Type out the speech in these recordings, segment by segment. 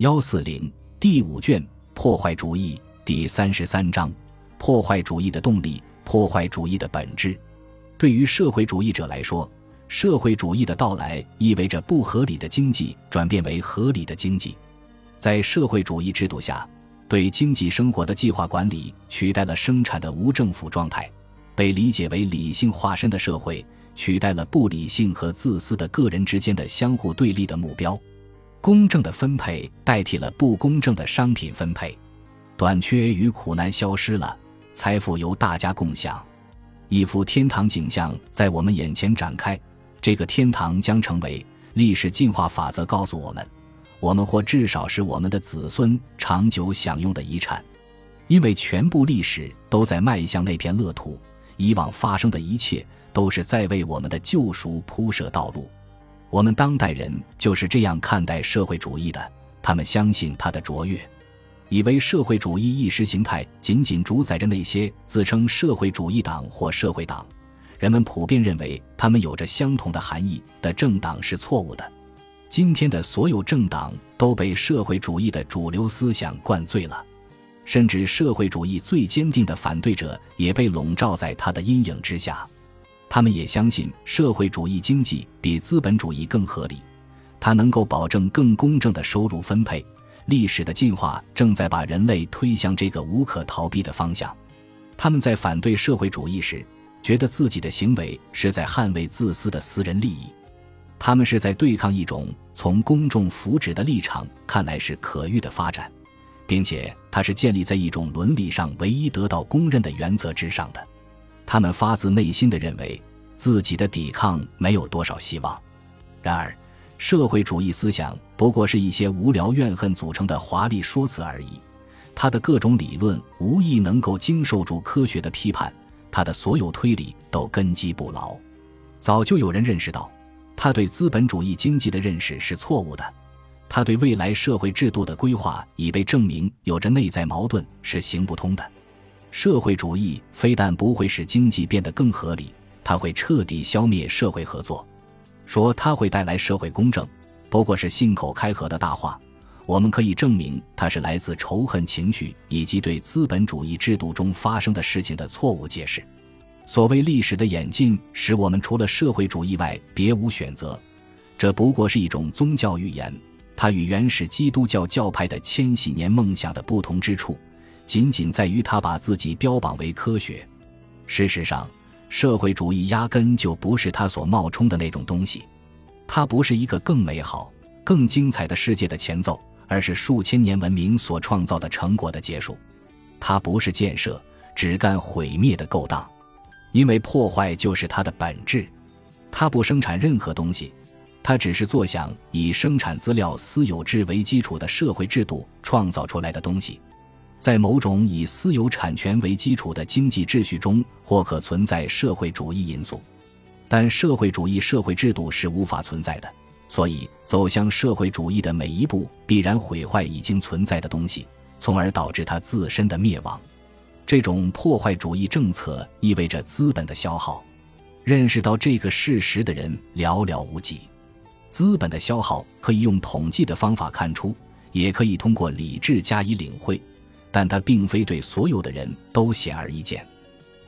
幺四零第五卷破坏主义第三十三章破坏主义的动力，破坏主义的本质。对于社会主义者来说，社会主义的到来意味着不合理的经济转变为合理的经济。在社会主义制度下，对经济生活的计划管理取代了生产的无政府状态，被理解为理性化身的社会取代了不理性和自私的个人之间的相互对立的目标。公正的分配代替了不公正的商品分配，短缺与苦难消失了，财富由大家共享，一幅天堂景象在我们眼前展开。这个天堂将成为历史进化法则告诉我们，我们或至少是我们的子孙长久享用的遗产，因为全部历史都在迈向那片乐土，以往发生的一切都是在为我们的救赎铺设道路。我们当代人就是这样看待社会主义的，他们相信它的卓越，以为社会主义意识形态仅仅主宰着那些自称社会主义党或社会党。人们普遍认为，他们有着相同的含义的政党是错误的。今天的所有政党都被社会主义的主流思想灌醉了，甚至社会主义最坚定的反对者也被笼罩在他的阴影之下。他们也相信社会主义经济比资本主义更合理，它能够保证更公正的收入分配。历史的进化正在把人类推向这个无可逃避的方向。他们在反对社会主义时，觉得自己的行为是在捍卫自私的私人利益，他们是在对抗一种从公众福祉的立场看来是可遇的发展，并且它是建立在一种伦理上唯一得到公认的原则之上的。他们发自内心的认为自己的抵抗没有多少希望。然而，社会主义思想不过是一些无聊怨恨组成的华丽说辞而已。他的各种理论无意能够经受住科学的批判，他的所有推理都根基不牢。早就有人认识到，他对资本主义经济的认识是错误的。他对未来社会制度的规划已被证明有着内在矛盾，是行不通的。社会主义非但不会使经济变得更合理，它会彻底消灭社会合作。说它会带来社会公正，不过是信口开河的大话。我们可以证明，它是来自仇恨情绪以及对资本主义制度中发生的事情的错误解释。所谓历史的演进使我们除了社会主义外别无选择，这不过是一种宗教预言。它与原始基督教教派的千禧年梦想的不同之处。仅仅在于他把自己标榜为科学。事实上，社会主义压根就不是他所冒充的那种东西。它不是一个更美好、更精彩的世界的前奏，而是数千年文明所创造的成果的结束。它不是建设、只干毁灭的勾当，因为破坏就是它的本质。它不生产任何东西，它只是坐享以生产资料私有制为基础的社会制度创造出来的东西。在某种以私有产权为基础的经济秩序中，或可存在社会主义因素，但社会主义社会制度是无法存在的。所以，走向社会主义的每一步必然毁坏已经存在的东西，从而导致它自身的灭亡。这种破坏主义政策意味着资本的消耗。认识到这个事实的人寥寥无几。资本的消耗可以用统计的方法看出，也可以通过理智加以领会。但它并非对所有的人都显而易见。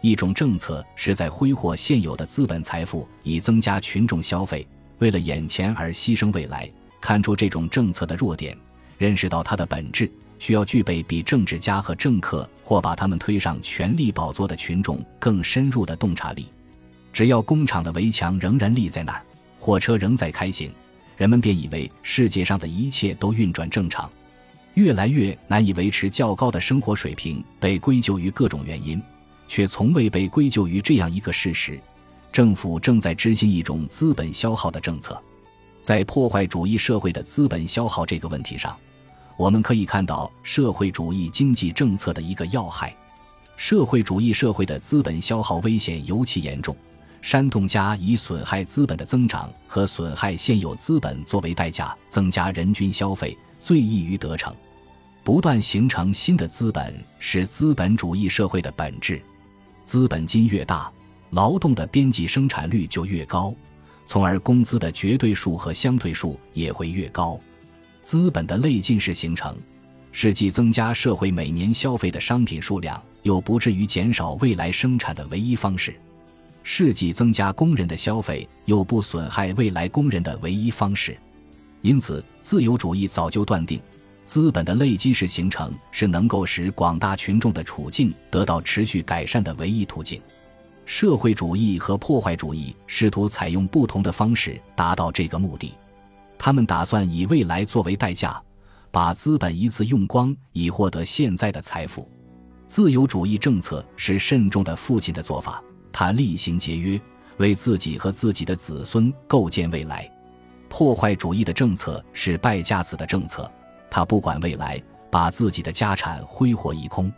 一种政策是在挥霍现有的资本财富以增加群众消费，为了眼前而牺牲未来。看出这种政策的弱点，认识到它的本质，需要具备比政治家和政客或把他们推上权力宝座的群众更深入的洞察力。只要工厂的围墙仍然立在那儿，火车仍在开行，人们便以为世界上的一切都运转正常。越来越难以维持较高的生活水平，被归咎于各种原因，却从未被归咎于这样一个事实：政府正在执行一种资本消耗的政策。在破坏主义社会的资本消耗这个问题上，我们可以看到社会主义经济政策的一个要害。社会主义社会的资本消耗危险尤其严重，煽动家以损害资本的增长和损害现有资本作为代价，增加人均消费。最易于得逞，不断形成新的资本是资本主义社会的本质。资本金越大，劳动的边际生产率就越高，从而工资的绝对数和相对数也会越高。资本的累进式形成，是既增加社会每年消费的商品数量，又不至于减少未来生产的唯一方式；是既增加工人的消费，又不损害未来工人的唯一方式。因此，自由主义早就断定，资本的累积式形成是能够使广大群众的处境得到持续改善的唯一途径。社会主义和破坏主义试图采用不同的方式达到这个目的。他们打算以未来作为代价，把资本一次用光，以获得现在的财富。自由主义政策是慎重的父亲的做法，他厉行节约，为自己和自己的子孙构建未来。破坏主义的政策是败家子的政策，他不管未来，把自己的家产挥霍一空。